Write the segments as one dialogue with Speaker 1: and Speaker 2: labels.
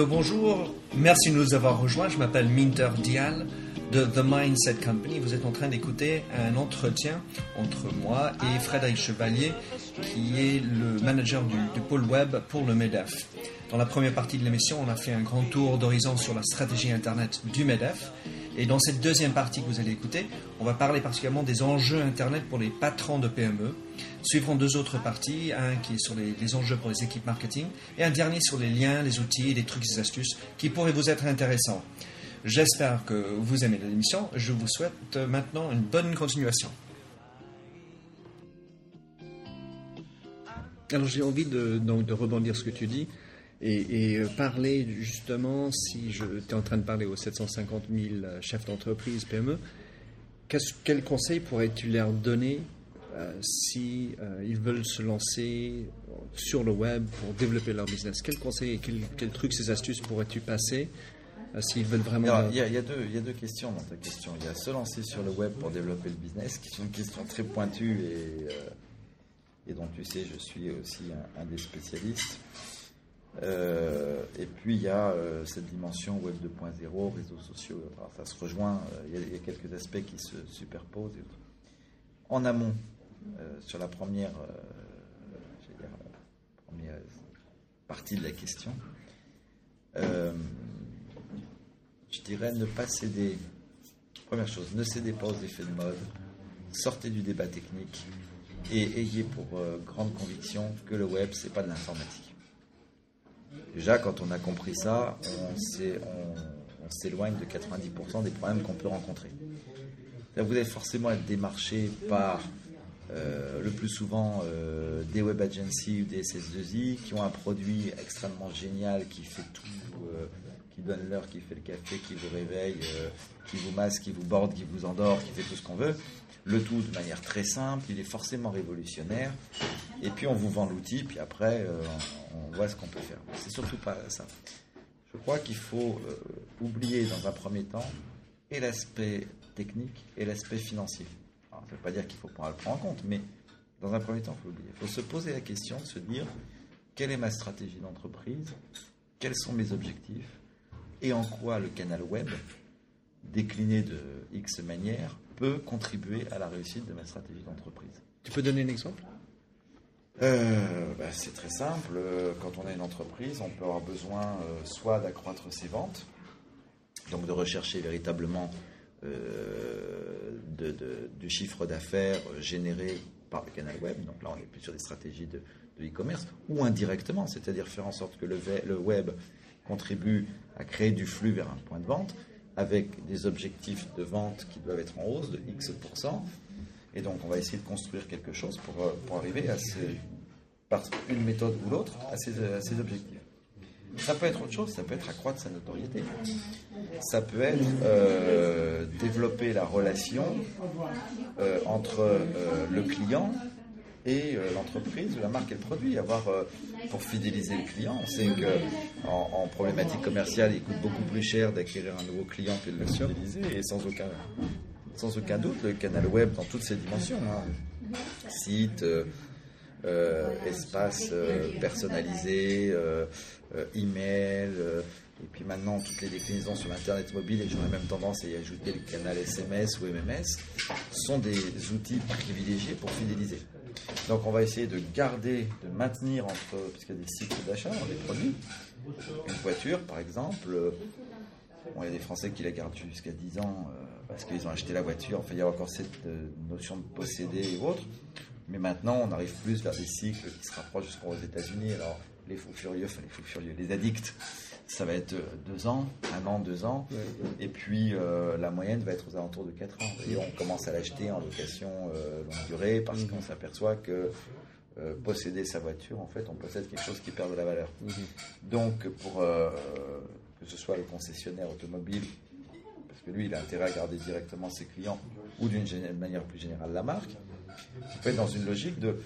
Speaker 1: Hello, bonjour. Merci de nous avoir rejoints. Je m'appelle Minter Dial de The Mindset Company. Vous êtes en train d'écouter un entretien entre moi et Frédéric Chevalier, qui est le manager du, du pôle web pour le MEDEF. Dans la première partie de l'émission, on a fait un grand tour d'horizon sur la stratégie Internet du MEDEF. Et dans cette deuxième partie que vous allez écouter, on va parler particulièrement des enjeux Internet pour les patrons de PME. Suivront deux autres parties, un qui est sur les, enjeux pour les équipes marketing et un dernier sur les liens, les outils, les trucs les astuces qui pourraient vous être intéressants. J'espère que vous aimez l'émission. Je vous souhaite maintenant une bonne continuation. Alors j'ai envie de, donc, de rebondir ce que tu dis et, et parler justement, si tu es en train de parler aux 750 000 chefs d'entreprise PME, quel conseil pourrais-tu leur donner euh, si euh, ils veulent se lancer sur le web pour développer leur business? Quels conseils quels, quels trucs, ces astuces pourrais-tu passer euh, s'ils veulent vraiment
Speaker 2: il, y a, deux, questions dans ta question. Il y a se lancer sur le web pour développer le business, qui est une question très pointue et, dont tu sais, je suis aussi un des spécialistes. Euh, et puis il y a euh, cette dimension web 2.0, réseaux sociaux. Alors, ça se rejoint, euh, il, y a, quelques aspects qui se superposent. En amont, sur la première, première, partie de la question, je dirais ne pas céder. Première chose, ne cédez pas aux effets de mode, sortez du débat technique et ayez pour grande conviction que le web, c'est pas de l'informatique. Déjà, quand on a compris ça, on s'éloigne de 90% des problèmes qu'on peut rencontrer. Vous allez forcément être démarché par euh, le plus souvent euh, des web agencies ou des SS2I qui ont un produit extrêmement génial qui fait tout, euh, qui donne l'heure, qui fait le café, qui vous réveille, qui vous masse, qui vous borde, qui vous endort, qui fait tout ce qu'on veut. Le tout de manière très simple, il est forcément révolutionnaire. Et puis on vous vend l'outil, puis après euh, on voit ce qu'on peut faire. C'est surtout pas ça. Je crois qu'il faut euh, oublier dans un premier temps et l'aspect technique et l'aspect financier. Alors, ça ne veut pas dire qu'il faut pas le prendre en compte, mais dans un premier temps, il faut oublier. Il faut se poser la question, se dire quelle est ma stratégie d'entreprise, quels sont mes objectifs? Et en quoi le canal web, décliné de X manière, peut contribuer à la réussite de ma stratégie d'entreprise?
Speaker 1: Tu peux donner un exemple?
Speaker 2: Euh, bah, C'est très simple. Quand on a une entreprise, on peut avoir besoin euh, soit d'accroître ses ventes, donc de rechercher véritablement euh, du chiffre d'affaires généré par le canal web. Donc là, on est plus sur des stratégies de e-commerce, ou indirectement, c'est-à-dire faire en sorte que le, le web contribue à créer du flux vers un point de vente avec des objectifs de vente qui doivent être en hausse de X%. Et donc, on va essayer de construire quelque chose pour, pour arriver à ces, par une méthode ou l'autre, à ces objectifs. Ça peut être autre chose, ça peut être accroître sa notoriété. Ça peut être euh, développer la relation euh, entre euh, le client et l'entreprise, la marque et le produit. Avoir, pour fidéliser le client, on sait qu'en en, en problématique commerciale, il coûte beaucoup plus cher d'acquérir un nouveau client que de le fidéliser. Et sans aucun, sans aucun doute, le canal web dans toutes ses dimensions, hein, site, euh, espace personnalisé, email, et puis maintenant, toutes les déclinaisons sur l'Internet mobile, et j'aurais même tendance à y ajouter le canal SMS ou MMS, sont des outils privilégiés pour fidéliser. Donc on va essayer de garder, de maintenir entre, puisqu'il y a des cycles d'achat dans les produits, une voiture par exemple, bon, il y a des Français qui la gardent jusqu'à 10 ans euh, parce qu'ils ont acheté la voiture, enfin il y a encore cette euh, notion de posséder et autres, mais maintenant on arrive plus vers des cycles qui se rapprochent jusqu'aux États-Unis, alors les fous furieux, enfin les fous furieux, les addicts, ça va être deux ans, un an, deux ans, ouais. et puis euh, la moyenne va être aux alentours de quatre ans. Et on commence à l'acheter en location euh, longue durée parce mmh. qu'on s'aperçoit que euh, posséder sa voiture, en fait, on possède quelque chose qui perd de la valeur. Mmh. Donc, pour euh, que ce soit le concessionnaire automobile, parce que lui, il a intérêt à garder directement ses clients, ou d'une manière plus générale la marque, peut être dans une logique de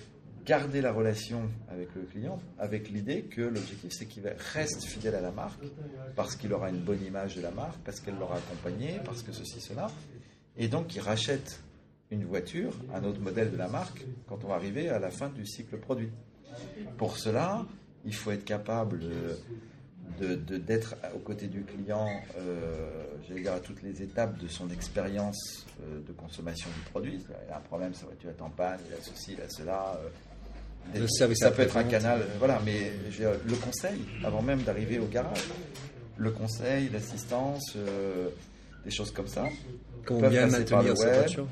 Speaker 2: garder la relation avec le client, avec l'idée que l'objectif c'est qu'il reste fidèle à la marque, parce qu'il aura une bonne image de la marque, parce qu'elle l'aura accompagné, parce que ceci, cela, et donc il rachète une voiture, un autre modèle de la marque, quand on va arriver à la fin du cycle produit. Pour cela, il faut être capable d'être aux côtés du client, euh, j'allais dire à toutes les étapes de son expérience euh, de consommation du produit. Il a un problème, sa voiture est en panne, il a ceci, il a cela. Euh, le service ça peut être un canal, voilà, mais le conseil, avant même d'arriver au garage, le conseil, l'assistance, des choses comme ça.
Speaker 1: Comment bien maintenir sa voiture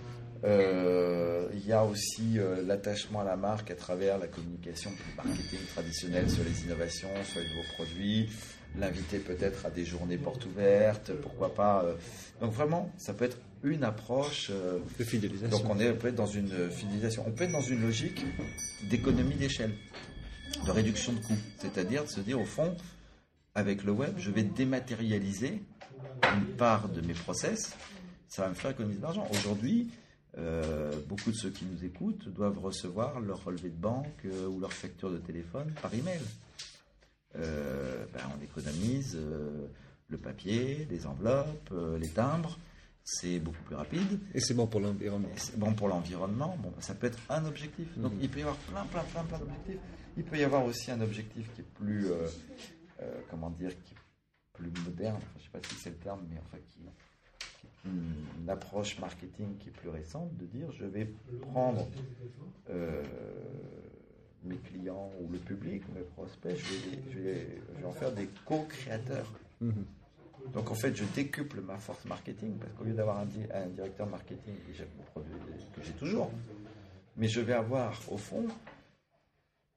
Speaker 2: euh, il y a aussi euh, l'attachement à la marque à travers la communication marketing traditionnelle sur les innovations, sur les nouveaux produits, l'inviter peut-être à des journées portes ouvertes, pourquoi pas. Euh. Donc vraiment, ça peut être une approche
Speaker 1: de fidélisation.
Speaker 2: Donc on, est, peut être dans une fidélisation. On peut être dans une logique d'économie d'échelle, de réduction de coûts. C'est-à-dire de se dire au fond, avec le web, je vais dématérialiser une part de mes process. Ça va me faire économiser de l'argent. Aujourd'hui, euh, beaucoup de ceux qui nous écoutent doivent recevoir leur relevé de banque euh, ou leur facture de téléphone par email. Euh, ben, on économise le papier, les enveloppes, les timbres. C'est beaucoup plus rapide.
Speaker 1: Et c'est bon pour l'environnement.
Speaker 2: C'est bon pour l'environnement. Bon, ça peut être un objectif. Donc mhm. il peut y avoir plein, plein, plein, plein d'objectifs. Il peut y avoir aussi un objectif qui est plus, comment dire, qui est plus moderne. je ne sais pas si c'est le terme, mais enfin qui, une approche marketing qui est plus récente, de dire je vais prendre euh, mes clients ou le public, mes prospects, je vais, en faire des co-créateurs. Mhm. Donc en fait, je décuple ma force marketing parce qu'au lieu d'avoir un, un, directeur marketing que j'ai toujours, mais je vais avoir au fond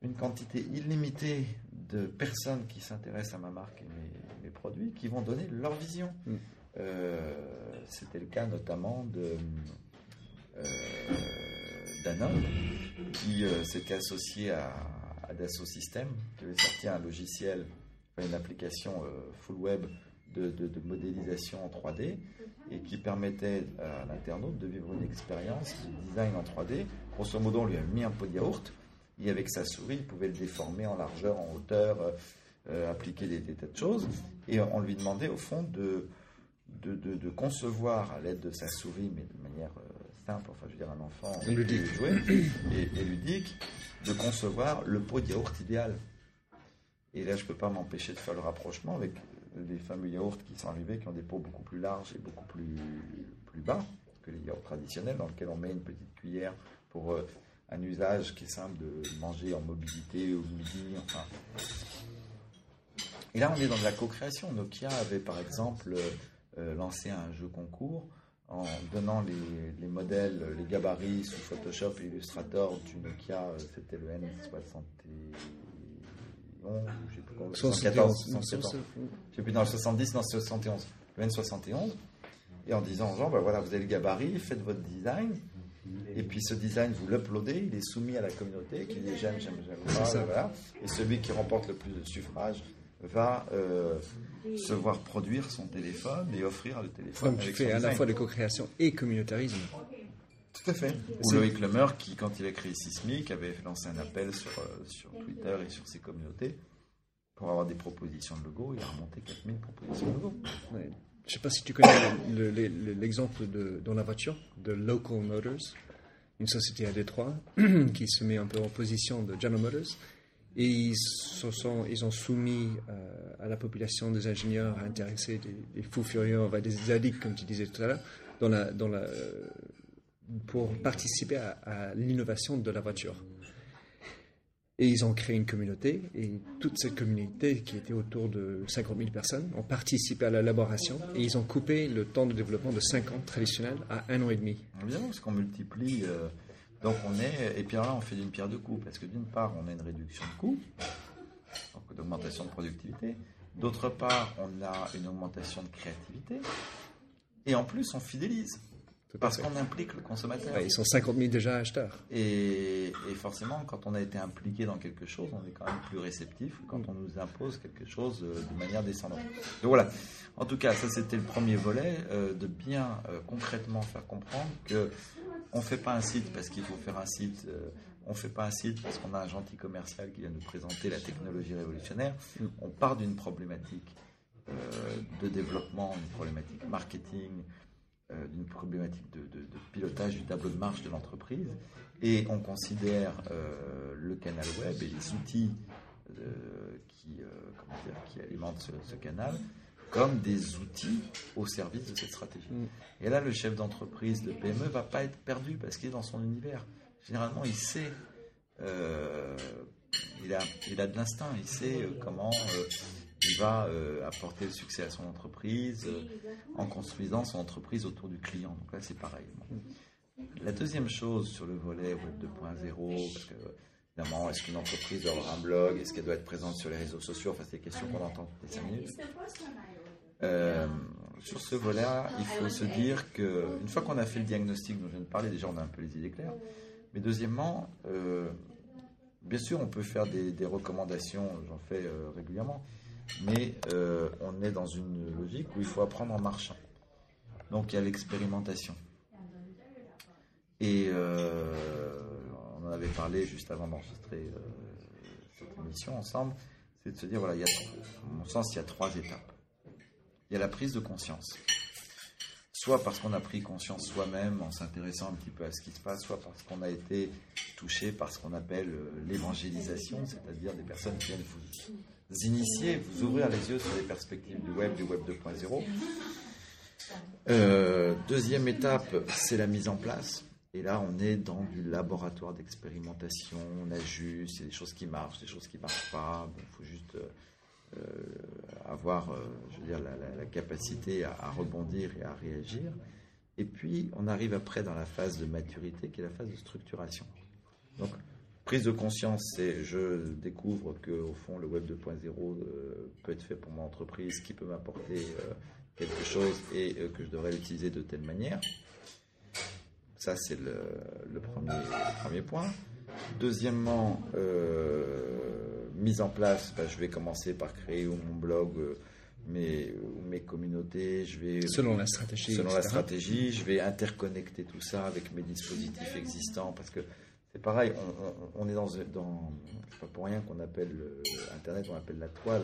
Speaker 2: une quantité illimitée de personnes qui s'intéressent à ma marque et mes, produits qui vont donner leur vision. Mhm. Euh, c'était le cas notamment de euh, qui euh, s'était associé à, Dassault Systèmes, qui avait sorti un logiciel, une application full web de, modélisation en 3D et qui permettait à l'internaute de vivre une expérience de design en 3D. Grosso modo, on lui a mis un pot de yaourt et avec sa souris, il pouvait le déformer en largeur, en hauteur, appliquer des, tas de choses. Et on lui demandait au fond de, de, concevoir à l'aide de sa souris, mais de manière euh, simple, enfin je veux dire un enfant
Speaker 1: ludique.
Speaker 2: Jouer, et, ludique, de concevoir le pot de yaourt idéal. Et là, je ne peux pas m'empêcher de faire le rapprochement avec les fameux yaourts qui sont arrivés, qui ont des pots beaucoup plus larges et beaucoup plus, plus bas que les yaourts traditionnels, dans lesquels on met une petite cuillère pour euh, un usage qui est simple de manger en mobilité ou midi, enfin. Et là, on est dans de la co-création. Nokia avait par exemple euh, lancer un jeu concours en donnant les, modèles, les gabarits sous Photoshop et Illustrator. Du Nokia, euh, c'était le N71, je sais plus quoi, 74, 74, je sais plus, dans le 70, non, 71, le N71, et en disant genre, ben voilà, vous avez le gabarit, faites votre design, et puis ce design, vous l'uploadez, il est soumis à la communauté qui dit j'aime, j'aime, j'aime pas, voilà. et celui qui remporte le plus de suffrages va euh, se voir produire son téléphone et offrir le téléphone.
Speaker 1: Donc tu fais à la fois de co-création et communautarisme.
Speaker 2: Tout à fait. Ou Loïc Lemer, qui, quand il a créé Sismic, avait lancé un appel sur, euh, sur Twitter et sur ses communautés pour avoir des propositions de logo. Il a remonté 4000 propositions de logo.
Speaker 1: Je ne sais pas si tu connais l'exemple de, dans la voiture de Local Motors, une société à Détroit qui se met un peu en position de General Motors et ils, sont, ils ont soumis euh, à la population des ingénieurs intéressés, des, fous furieux, des addicts, comme tu disais tout à l'heure, pour participer à, l'innovation de la voiture. Et ils ont créé une communauté, et toute cette communauté, qui était autour de 50 000 personnes, ont participé à l'élaboration, et ils ont coupé le temps de développement de 5 ans traditionnel à un an et demi.
Speaker 2: Bien, parce qu'on multiplie. Euh, donc on est, et puis là on fait d'une pierre deux coups, parce que d'une part on a une réduction de coûts, donc d'augmentation de productivité, d'autre part on a une augmentation de créativité, et en plus on fidélise. Parce qu'on implique le consommateur.
Speaker 1: ils sont 50 000 déjà acheteurs.
Speaker 2: Et, forcément, quand on a été impliqué dans quelque chose, on est quand même plus réceptif quand on nous impose quelque chose euh, de manière descendante. Donc voilà. En tout cas, ça c'était le premier volet, euh, de bien euh, concrètement faire comprendre que on fait pas un site parce qu'il faut faire un site. on fait pas un site parce qu'on a un gentil commercial qui vient nous présenter la technologie révolutionnaire. On part d'une problématique de développement, une problématique marketing, euh, d'une problématique de, pilotage du tableau de marche de l'entreprise et on considère euh, le canal web et les outils qui, qui alimentent ce, canal comme des outils au service de cette stratégie. Mm. Et là, le chef d'entreprise, le PME, va pas être perdu parce qu'il est dans son univers. Généralement, il sait, il, a, il a de l'instinct, il sait comment il va apporter le succès à son entreprise en construisant son entreprise autour du client. Donc là, c'est pareil. La deuxième chose sur le volet Web 2.0, parce que évidemment, est-ce qu'une entreprise doit avoir un blog? Est-ce qu'elle doit être présente sur les réseaux sociaux? Enfin, c'est des questions qu'on entend toutes les 5 minutes. Euh, sur ce volet-là, il faut se dire qu'une fois qu'on a fait le diagnostic dont je viens de parler, déjà on a un peu les idées claires. Mais deuxièmement, euh, bien sûr, on peut faire des, recommandations, j'en fais euh, régulièrement, mais on est dans une logique où il faut apprendre en marchant. Donc il y a l'expérimentation. Et on en avait parlé juste avant d'enregistrer cette émission ensemble, c'est de se dire, voilà, à mon sens, il y a trois étapes. Il y a la prise de conscience. Soit parce qu'on a pris conscience soi-même en s'intéressant un petit peu à ce qui se passe, soit parce qu'on a été touché par ce qu'on appelle euh, l'évangélisation, c'est-à-dire des personnes qui viennent vous initier, vous ouvrir les yeux sur les perspectives du web, du web 2.0. deuxième étape, c'est la mise en place. Et là, on est dans du laboratoire d'expérimentation, on ajuste, a des choses qui marchent, des choses qui ne marchent pas. Il faut juste euh, euh, avoir euh, je veux dire, la, capacité à, rebondir et à réagir. Et puis, on arrive après dans la phase de maturité, qui est la phase de structuration. Donc, prise de conscience, c'est je découvre que au fond, le Web 2.0 peut être fait pour mon entreprise, qui peut m'apporter quelque chose et que je devrais l'utiliser de telle manière. Ça, c'est le, premier, point. Deuxièmement, euh, mise en place, bah, je vais commencer par créer mon blog, euh, mes, mes communautés, je vais...
Speaker 1: Selon la stratégie.
Speaker 2: Selon la stratégie, je vais interconnecter tout ça avec mes dispositifs existants, parce que c'est pareil, on, est dans... dans c'est pas pour rien qu'on appelle Internet, on appelle la toile.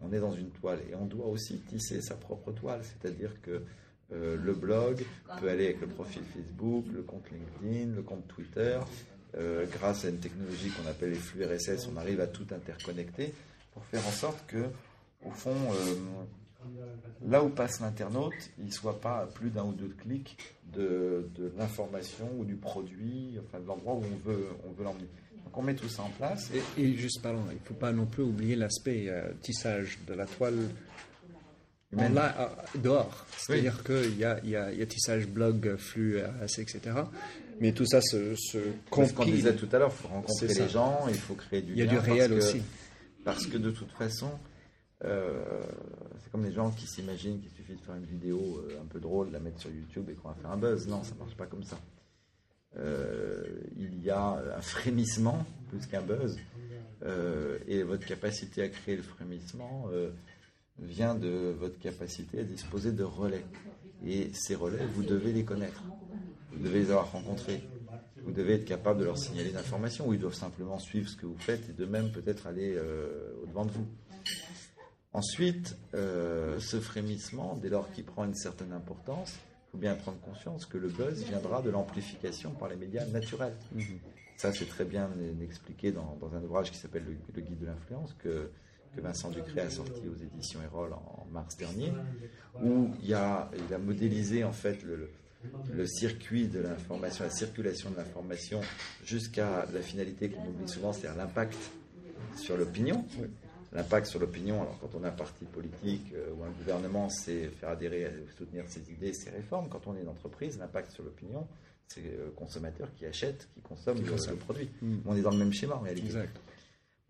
Speaker 2: On est dans une toile et on doit aussi tisser sa propre toile, c'est-à-dire que euh, le blog peut aller avec le profil Facebook, le compte LinkedIn, le compte Twitter. Euh, grâce à une technologie qu'on appelle les flux RSS, on arrive à tout interconnecter pour faire en sorte que, au fond, euh, là où passe l'internaute, il ne soit pas à plus d'un ou deux clics de, l'information ou du produit, enfin de l'endroit où on veut, on veut l'emmener. Donc on met tout ça en place.
Speaker 1: Et, juste parlant, il ne faut pas non plus oublier l'aspect tissage de la toile Là, dehors. C'est-à-dire qu'il y a, y, a, y a tissage blog, flux, RS, etc. Mais tout ça se, se
Speaker 2: compile. Ce qu'on disait tout à l'heure, il faut rencontrer les gens, il faut créer du
Speaker 1: Il y a du réel aussi.
Speaker 2: Parce que de toute façon, euh, c'est comme les gens qui s'imaginent qu'il suffit de faire une vidéo euh, un peu drôle, la mettre sur YouTube et qu'on va faire un buzz. Non, ça ne marche pas comme ça. Euh, il y a un frémissement plus qu'un buzz. et votre capacité à créer le frémissement vient de votre capacité à disposer de relais. Et ces relais, vous devez les connaître. Vous devez les avoir rencontrés. Vous devez être capable de leur signaler d'informations ou ils doivent simplement suivre ce que vous faites et de même peut-être aller euh, au-devant de vous. Ensuite, euh, ce frémissement, dès lors qu'il prend une certaine importance, il faut bien prendre conscience que le buzz viendra de l'amplification par les médias naturels. Mm-hmm. Ça, c'est très bien expliqué dans, un ouvrage qui s'appelle le, Guide de l'influence, que que Vincent Ducré a sorti aux éditions Erol en mars dernier, où il, a, il a modélisé en fait le, le circuit de l'information, la circulation de l'information jusqu'à la finalité qu'on oublie souvent, c'est-à-dire l'impact sur l'opinion. L'impact sur l'opinion, alors quand on a un parti politique euh, ou un gouvernement, c'est faire adhérer, soutenir ses idées, ses réformes. Quand on est une entreprise, l'impact sur l'opinion, c'est le consommateur qui achète, qui consomme, le, produit. Mm. On est dans le même schéma en réalité. Exact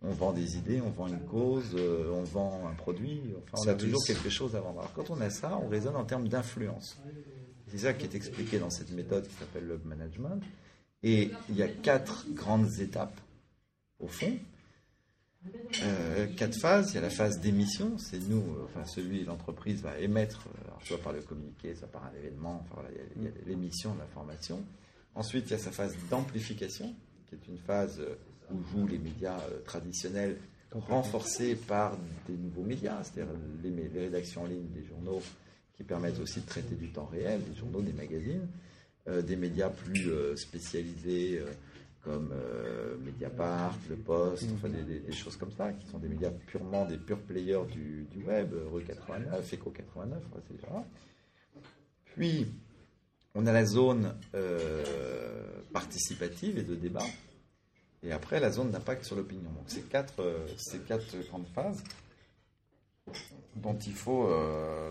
Speaker 2: on vend des idées, on vend une cause, euh, on vend un produit, enfin on a toujours quelque chose à vendre. Alors quand on a ça, on raisonne en termes d'influence. C'est ça qui est expliqué dans cette méthode qui s'appelle le management. Et il y a quatre grandes étapes au fond. Euh, quatre phases. Il y a la phase d'émission, c'est nous, euh, enfin celui, l'entreprise va émettre, alors soit par le communiqué, soit par un événement, enfin voilà, il y a l'émission de l'information. Ensuite, il y a sa phase d'amplification, qui est une phase où jouent les médias euh, traditionnels, renforcés par des nouveaux médias, c'est-à-dire les, rédactions en ligne des journaux qui permettent aussi de traiter du temps réel, des journaux, des magazines, euh, des médias plus euh, spécialisés comme euh, Mediapart, Le Poste, enfin des, choses comme ça, qui sont des médias purement des purs players du, web, Rue 89, Eco 89, etc. Puis, on a la zone participative et de débat, et après la zone d'impact sur l'opinion. Donc, ces quatre, ces quatre grandes phases dont il faut,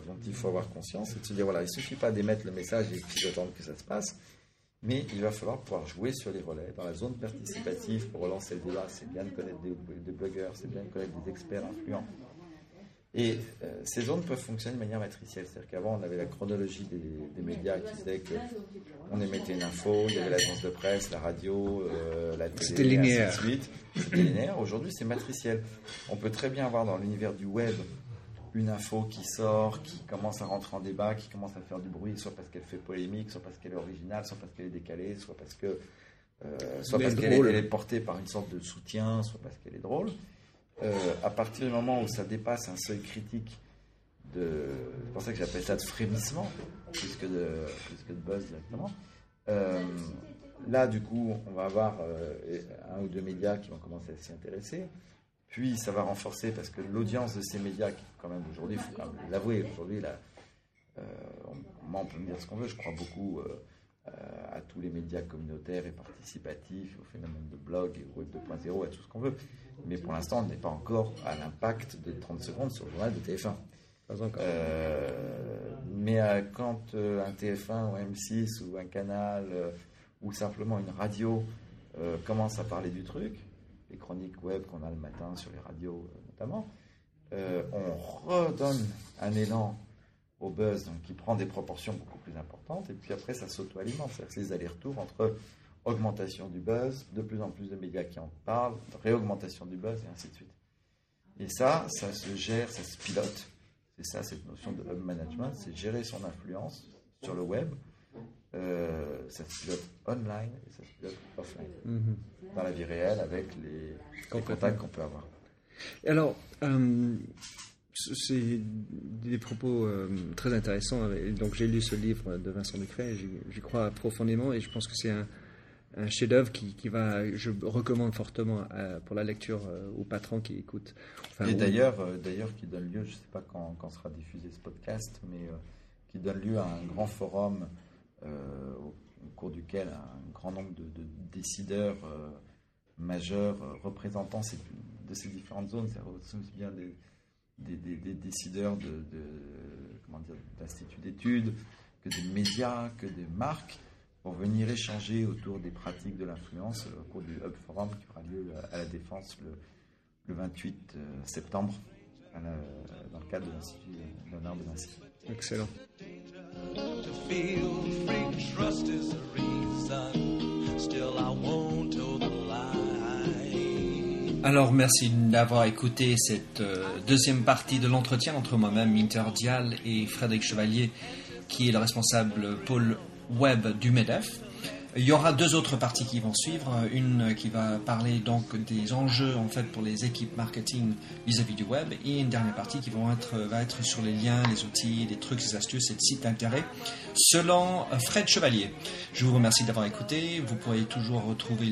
Speaker 2: dont il faut avoir conscience et de se dire voilà, il ne suffit pas d'émettre le message et puis d'attendre que ça se passe mais il va falloir pouvoir jouer sur les relais. Dans la zone participative, pour relancer le débat, c'est bien de connaître des, blogueurs, c'est bien de connaître des experts influents. Et euh, ces zones peuvent fonctionner de manière matricielle. C'est-à-dire qu'avant, on avait la chronologie des, médias qui disait qu'on émettait une info, il y avait l'agence de presse, la radio, euh, la télé,
Speaker 1: C'était linéaire.
Speaker 2: C'était linéaire. Aujourd'hui, c'est matriciel. On peut très bien avoir dans l'univers du web une info qui sort, qui commence à rentrer en débat, qui commence à faire du bruit, soit parce qu'elle fait polémique, soit parce qu'elle est originale, soit parce qu'elle est décalée, soit parce que euh, soit parce qu'elle est, portée par une sorte de soutien, soit parce qu'elle est drôle. Euh, à partir du moment où ça dépasse un seuil critique de, c'est pour ça que j'appelle ça de frémissement plus que de, plus de buzz directement. Euh, là, du coup, on va avoir un ou deux médias qui vont commencer à s'y intéresser. Puis ça va renforcer parce que l'audience de ces médias, qui quand même aujourd'hui, il faut quand même l'avouer, aujourd'hui, euh, on, peut me dire ce qu'on veut, je crois beaucoup euh, euh, à tous les médias communautaires et participatifs, au phénomène de blog et au web 2.0, à tout ce qu'on veut. Mais pour l'instant, on n'est pas encore à l'impact de 30 secondes sur le journal de TF1. Pas encore. mais quand un TF1 ou un M6 ou un canal ou simplement une radio commence à parler du truc, les chroniques web qu'on a le matin sur les radios euh, notamment, euh, on redonne un élan au buzz qui prend des proportions beaucoup plus importantes et puis après ça s'auto-alimente, c'est-à-dire ces allers-retours entre augmentation du buzz, de plus en plus de médias qui en parlent, réaugmentation du buzz et ainsi de suite. Et ça, ça se gère, ça se pilote. C'est ça cette notion de hub management, c'est gérer son influence sur le web euh, ça se pilote online et ça se pilote offline. Mhm. Dans la vie réelle, avec les, contacts qu'on peut avoir.
Speaker 1: Alors, euh, c'est des propos euh, très intéressants. Donc, j'ai lu ce livre de Vincent Ducret, j'y crois profondément et je pense que c'est un, chef-d'œuvre qui, qui, va, je recommande fortement pour la lecture aux patrons qui écoutent.
Speaker 2: et d'ailleurs, d'ailleurs, qui donne lieu, je ne sais pas quand, quand, sera diffusé ce podcast, mais qui donne lieu à un grand forum euh, au, cours duquel un grand nombre de, décideurs euh, majeurs euh, représentants de ces différentes zones, c'est bien des, des, décideurs de, d'instituts d'études, que des médias, que des marques, pour venir échanger autour des pratiques de l'influence au cours du Hub Forum qui aura lieu à la Défense le, le 28 septembre dans le cadre de l'Institut d'honneur de Nancy.
Speaker 1: Excellent. Alors merci d'avoir écouté cette euh, deuxième partie de l'entretien entre moi-même, Minter Dial, et Frédéric Chevalier, qui est le responsable pôle web du MEDEF. Il y aura deux autres parties qui vont suivre. Une qui va parler donc des enjeux en fait pour les équipes marketing vis-à-vis du web et une dernière partie qui va être sur les liens, les outils, les trucs, les astuces et les sites d'intérêt selon Fred Chevalier. Je vous remercie d'avoir écouté. Vous pourrez toujours retrouver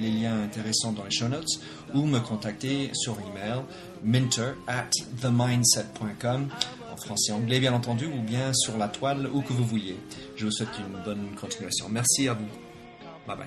Speaker 1: les, liens intéressants dans les show notes ou me contacter sur email minter at themindset.com français anglais bien entendu, ou bien sur la toile, où que vous vouliez. Je vous souhaite une bonne continuation. Merci à vous. Bye bye.